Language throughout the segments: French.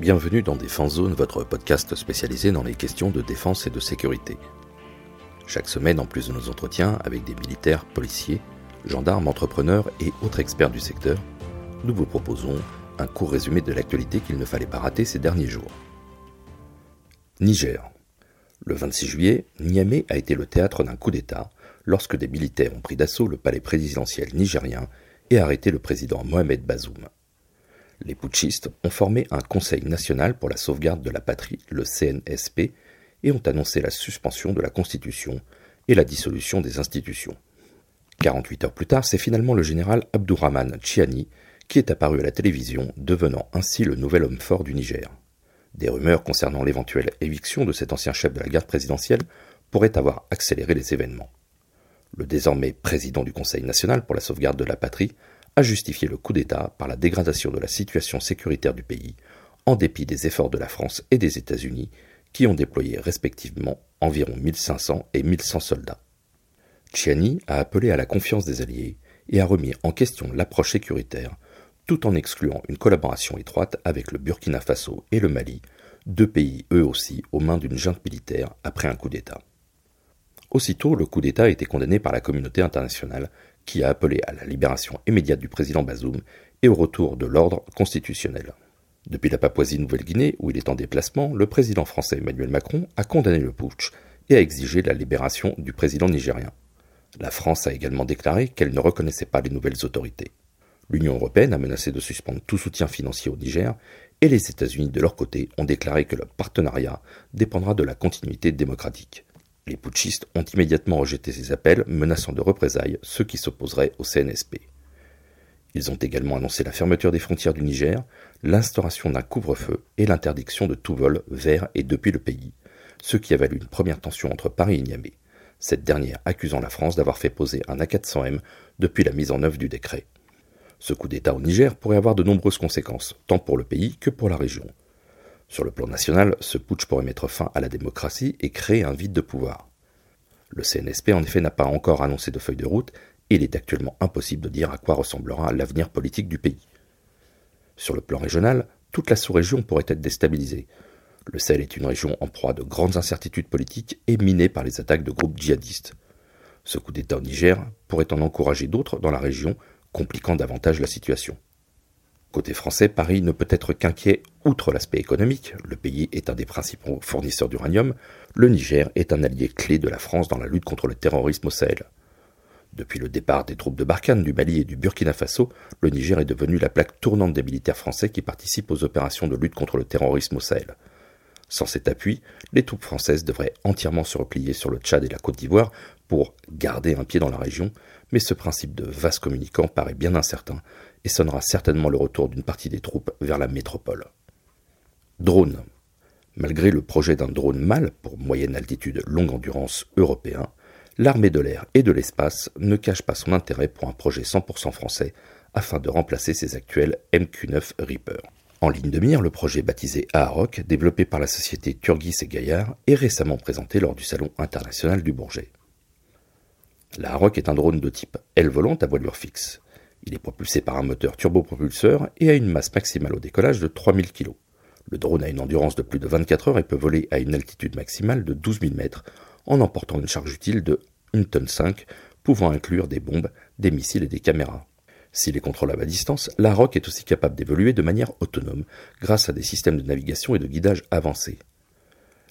Bienvenue dans Défense Zone, votre podcast spécialisé dans les questions de défense et de sécurité. Chaque semaine, en plus de nos entretiens avec des militaires, policiers, gendarmes, entrepreneurs et autres experts du secteur, nous vous proposons un court résumé de l'actualité qu'il ne fallait pas rater ces derniers jours. Niger. Le 26 juillet, Niamey a été le théâtre d'un coup d'État lorsque des militaires ont pris d'assaut le palais présidentiel nigérien et arrêté le président Mohamed Bazoum. Les putschistes ont formé un Conseil national pour la sauvegarde de la patrie, le CNSP, et ont annoncé la suspension de la Constitution et la dissolution des institutions. 48 heures plus tard, c'est finalement le général Abdourahman Chiani qui est apparu à la télévision, devenant ainsi le nouvel homme fort du Niger. Des rumeurs concernant l'éventuelle éviction de cet ancien chef de la garde présidentielle pourraient avoir accéléré les événements. Le désormais président du Conseil national pour la sauvegarde de la patrie a justifié le coup d'État par la dégradation de la situation sécuritaire du pays, en dépit des efforts de la France et des États-Unis, qui ont déployé respectivement environ 1500 et 1100 soldats. Chiani a appelé à la confiance des Alliés et a remis en question l'approche sécuritaire, tout en excluant une collaboration étroite avec le Burkina Faso et le Mali, deux pays eux aussi aux mains d'une junte militaire après un coup d'État. Aussitôt, le coup d'État a été condamné par la communauté internationale qui a appelé à la libération immédiate du président Bazoum et au retour de l'ordre constitutionnel. Depuis la Papouasie-Nouvelle-Guinée, où il est en déplacement, le président français Emmanuel Macron a condamné le putsch et a exigé la libération du président nigérien. La France a également déclaré qu'elle ne reconnaissait pas les nouvelles autorités. L'Union européenne a menacé de suspendre tout soutien financier au Niger et les États-Unis, de leur côté, ont déclaré que le partenariat dépendra de la continuité démocratique. Les putschistes ont immédiatement rejeté ces appels, menaçant de représailles ceux qui s'opposeraient au CNSP. Ils ont également annoncé la fermeture des frontières du Niger, l'instauration d'un couvre-feu et l'interdiction de tout vol vers et depuis le pays, ce qui a valu une première tension entre Paris et Niamey, cette dernière accusant la France d'avoir fait poser un A400M depuis la mise en œuvre du décret. Ce coup d'État au Niger pourrait avoir de nombreuses conséquences, tant pour le pays que pour la région. Sur le plan national, ce putsch pourrait mettre fin à la démocratie et créer un vide de pouvoir. Le CNSP en effet n'a pas encore annoncé de feuille de route et il est actuellement impossible de dire à quoi ressemblera l'avenir politique du pays. Sur le plan régional, toute la sous-région pourrait être déstabilisée. Le Sahel est une région en proie de grandes incertitudes politiques et minée par les attaques de groupes djihadistes. Ce coup d'État au Niger pourrait en encourager d'autres dans la région, compliquant davantage la situation. Côté français, Paris ne peut être qu'inquiet outre l'aspect économique. Le pays est un des principaux fournisseurs d'uranium. Le Niger est un allié clé de la France dans la lutte contre le terrorisme au Sahel. Depuis le départ des troupes de Barkhane, du Mali et du Burkina Faso, le Niger est devenu la plaque tournante des militaires français qui participent aux opérations de lutte contre le terrorisme au Sahel. Sans cet appui, les troupes françaises devraient entièrement se replier sur le Tchad et la Côte d'Ivoire pour garder un pied dans la région, mais ce principe de vase communicant paraît bien incertain et sonnera certainement le retour d'une partie des troupes vers la métropole. Drone. Malgré le projet d'un drone MAL pour moyenne altitude longue endurance européen, l'armée de l'air et de l'espace ne cache pas son intérêt pour un projet 100% français afin de remplacer ses actuels MQ-9 Reaper. En ligne de mire, le projet baptisé Aarok, développé par la société Turgis et Gaillard, est récemment présenté lors du Salon international du Bourget. La Aarok est un drone de type aile volante à voilure fixe. Il est propulsé par un moteur turbopropulseur et a une masse maximale au décollage de 3000 kg. Le drone a une endurance de plus de 24 heures et peut voler à une altitude maximale de 12 000 mètres en emportant une charge utile de 1 tonne 5, pouvant inclure des bombes, des missiles et des caméras. S'il est contrôlable à distance, la Rock est aussi capable d'évoluer de manière autonome grâce à des systèmes de navigation et de guidage avancés.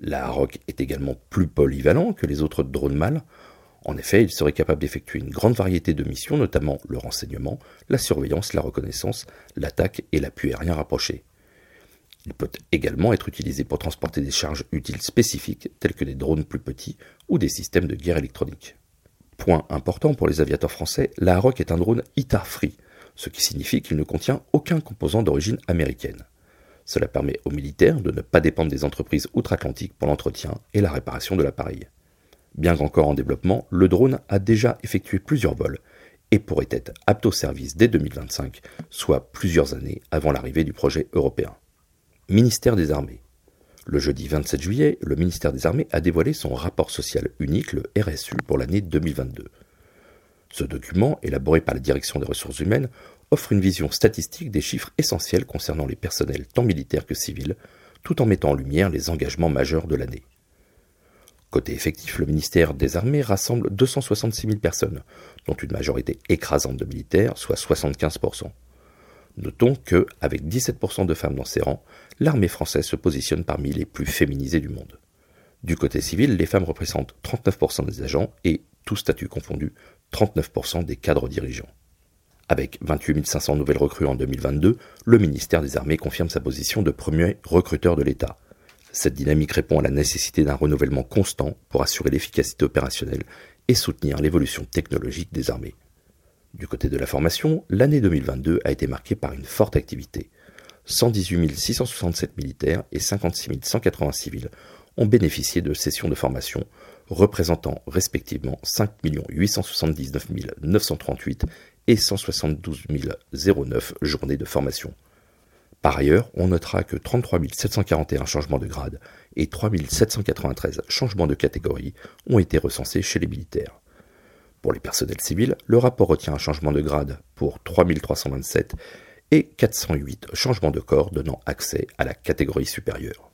La Rock est également plus polyvalent que les autres drones mâles en effet, il serait capable d'effectuer une grande variété de missions, notamment le renseignement, la surveillance, la reconnaissance, l'attaque et l'appui aérien rapproché. Il peut également être utilisé pour transporter des charges utiles spécifiques, telles que des drones plus petits ou des systèmes de guerre électronique. Point important pour les aviateurs français, la Harrock est un drone ITAR-free, ce qui signifie qu'il ne contient aucun composant d'origine américaine. Cela permet aux militaires de ne pas dépendre des entreprises outre-Atlantique pour l'entretien et la réparation de l'appareil. Bien qu'encore en développement, le drone a déjà effectué plusieurs vols et pourrait être apte au service dès 2025, soit plusieurs années avant l'arrivée du projet européen. Ministère des Armées. Le jeudi 27 juillet, le ministère des Armées a dévoilé son rapport social unique, le RSU, pour l'année 2022. Ce document, élaboré par la Direction des ressources humaines, offre une vision statistique des chiffres essentiels concernant les personnels tant militaires que civils, tout en mettant en lumière les engagements majeurs de l'année. Côté effectif, le ministère des Armées rassemble 266 000 personnes, dont une majorité écrasante de militaires, soit 75%. Notons que, avec 17% de femmes dans ses rangs, l'armée française se positionne parmi les plus féminisées du monde. Du côté civil, les femmes représentent 39% des agents et, tout statut confondu, 39% des cadres dirigeants. Avec 28 500 nouvelles recrues en 2022, le ministère des Armées confirme sa position de premier recruteur de l'État. Cette dynamique répond à la nécessité d'un renouvellement constant pour assurer l'efficacité opérationnelle et soutenir l'évolution technologique des armées. Du côté de la formation, l'année 2022 a été marquée par une forte activité. 118 667 militaires et 56 180 civils ont bénéficié de sessions de formation représentant respectivement 5 879 938 et 172 009 journées de formation. Par ailleurs, on notera que 33 741 changements de grade et 3 793 changements de catégorie ont été recensés chez les militaires. Pour les personnels civils, le rapport retient un changement de grade pour 3 327 et 408 changements de corps donnant accès à la catégorie supérieure.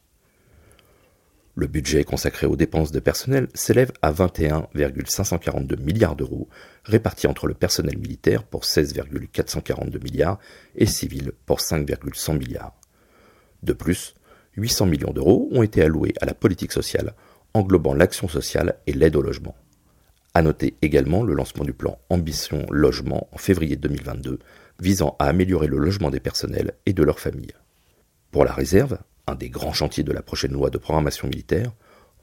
Le budget consacré aux dépenses de personnel s'élève à 21,542 milliards d'euros, répartis entre le personnel militaire pour 16,442 milliards et civil pour 5,100 milliards. De plus, 800 millions d'euros ont été alloués à la politique sociale, englobant l'action sociale et l'aide au logement. À noter également le lancement du plan Ambition Logement en février 2022, visant à améliorer le logement des personnels et de leurs familles. Pour la réserve, un des grands chantiers de la prochaine loi de programmation militaire,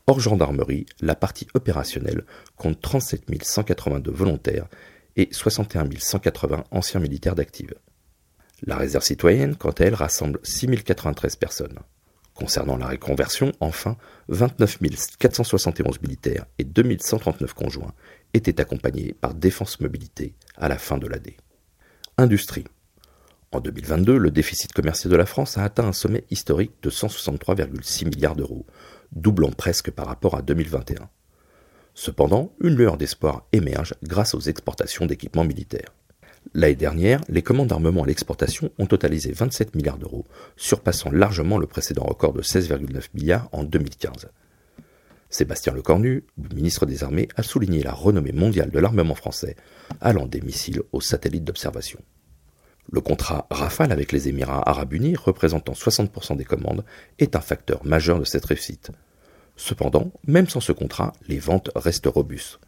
hors gendarmerie, la partie opérationnelle compte 37 182 volontaires et 61 180 anciens militaires d'active. La réserve citoyenne, quant à elle, rassemble 6 093 personnes. Concernant la réconversion, enfin, 29 471 militaires et 2139 conjoints étaient accompagnés par Défense Mobilité à la fin de l'année. Industrie. En 2022, le déficit commercial de la France a atteint un sommet historique de 163,6 milliards d'euros, doublant presque par rapport à 2021. Cependant, une lueur d'espoir émerge grâce aux exportations d'équipements militaires. L'année dernière, les commandes d'armement à l'exportation ont totalisé 27 milliards d'euros, surpassant largement le précédent record de 16,9 milliards en 2015. Sébastien Lecornu, ministre des Armées, a souligné la renommée mondiale de l'armement français, allant des missiles aux satellites d'observation. Le contrat Rafale avec les Émirats arabes unis, représentant 60% des commandes, est un facteur majeur de cette réussite. Cependant, même sans ce contrat, les ventes restent robustes.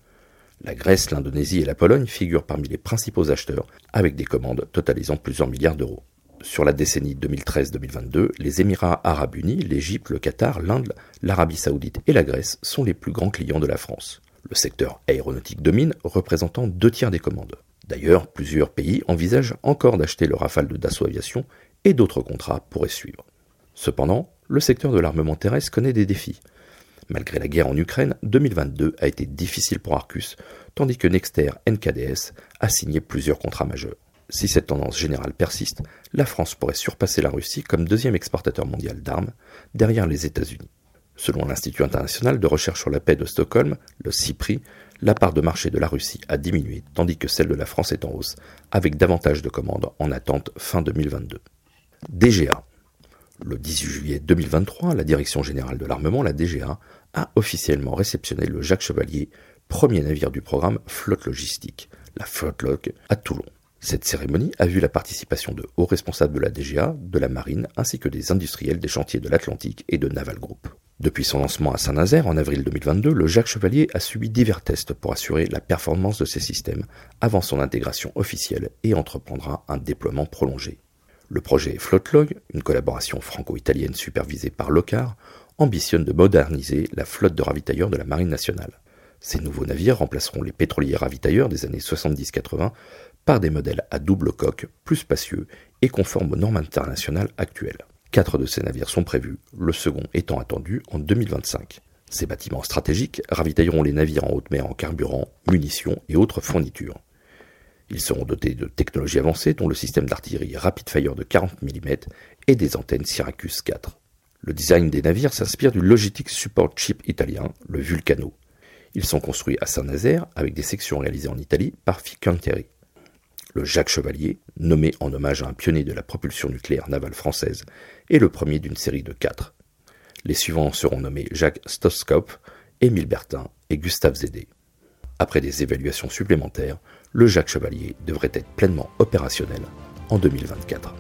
La Grèce, l'Indonésie et la Pologne figurent parmi les principaux acheteurs, avec des commandes totalisant plusieurs milliards d'euros. Sur la décennie 2013-2022, les Émirats arabes unis, l'Égypte, le Qatar, l'Inde, l'Arabie saoudite et la Grèce sont les plus grands clients de la France. Le secteur aéronautique domine, représentant deux tiers des commandes. D'ailleurs, plusieurs pays envisagent encore d'acheter le Rafale de Dassault Aviation et d'autres contrats pourraient suivre. Cependant, le secteur de l'armement terrestre connaît des défis. Malgré la guerre en Ukraine, 2022 a été difficile pour Arcus, tandis que Nexter NKDS a signé plusieurs contrats majeurs. Si cette tendance générale persiste, la France pourrait surpasser la Russie comme deuxième exportateur mondial d'armes, derrière les États-Unis. Selon l'Institut international de recherche sur la paix de Stockholm, le CIPRI, la part de marché de la Russie a diminué tandis que celle de la France est en hausse, avec davantage de commandes en attente fin 2022. DGA. Le 18 juillet 2023, la Direction générale de l'armement, la DGA, a officiellement réceptionné le Jacques Chevalier, premier navire du programme Flotte Logistique, la Flotte à Toulon. Cette cérémonie a vu la participation de hauts responsables de la DGA, de la marine, ainsi que des industriels des chantiers de l'Atlantique et de Naval Group. Depuis son lancement à Saint-Nazaire en avril 2022, le Jacques Chevalier a subi divers tests pour assurer la performance de ses systèmes avant son intégration officielle et entreprendra un déploiement prolongé. Le projet Flotlog, une collaboration franco-italienne supervisée par Locar, ambitionne de moderniser la flotte de ravitailleurs de la Marine nationale. Ces nouveaux navires remplaceront les pétroliers ravitailleurs des années 70-80 par des modèles à double coque, plus spacieux et conformes aux normes internationales actuelles. Quatre de ces navires sont prévus, le second étant attendu en 2025. Ces bâtiments stratégiques ravitailleront les navires en haute mer en carburant, munitions et autres fournitures. Ils seront dotés de technologies avancées dont le système d'artillerie Rapid Fire de 40 mm et des antennes Syracuse 4. Le design des navires s'inspire du Logitech Support Chip italien, le Vulcano. Ils sont construits à Saint-Nazaire avec des sections réalisées en Italie par Fincantieri. Le Jacques Chevalier, nommé en hommage à un pionnier de la propulsion nucléaire navale française, est le premier d'une série de quatre. Les suivants seront nommés Jacques Stoskop, Émile Bertin et Gustave Zédé. Après des évaluations supplémentaires, le Jacques Chevalier devrait être pleinement opérationnel en 2024.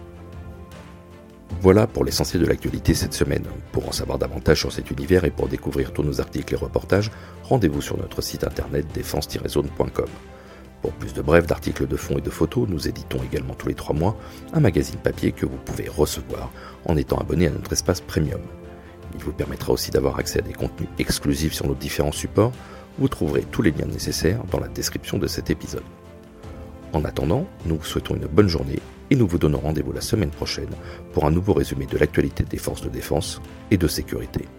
Voilà pour l'essentiel de l'actualité cette semaine. Pour en savoir davantage sur cet univers et pour découvrir tous nos articles et reportages, rendez-vous sur notre site internet défense-zone.com. Pour plus de brefs, d'articles de fond et de photos, nous éditons également tous les trois mois un magazine papier que vous pouvez recevoir en étant abonné à notre espace premium. Il vous permettra aussi d'avoir accès à des contenus exclusifs sur nos différents supports. Vous trouverez tous les liens nécessaires dans la description de cet épisode. En attendant, nous vous souhaitons une bonne journée et nous vous donnons rendez-vous la semaine prochaine pour un nouveau résumé de l'actualité des forces de défense et de sécurité.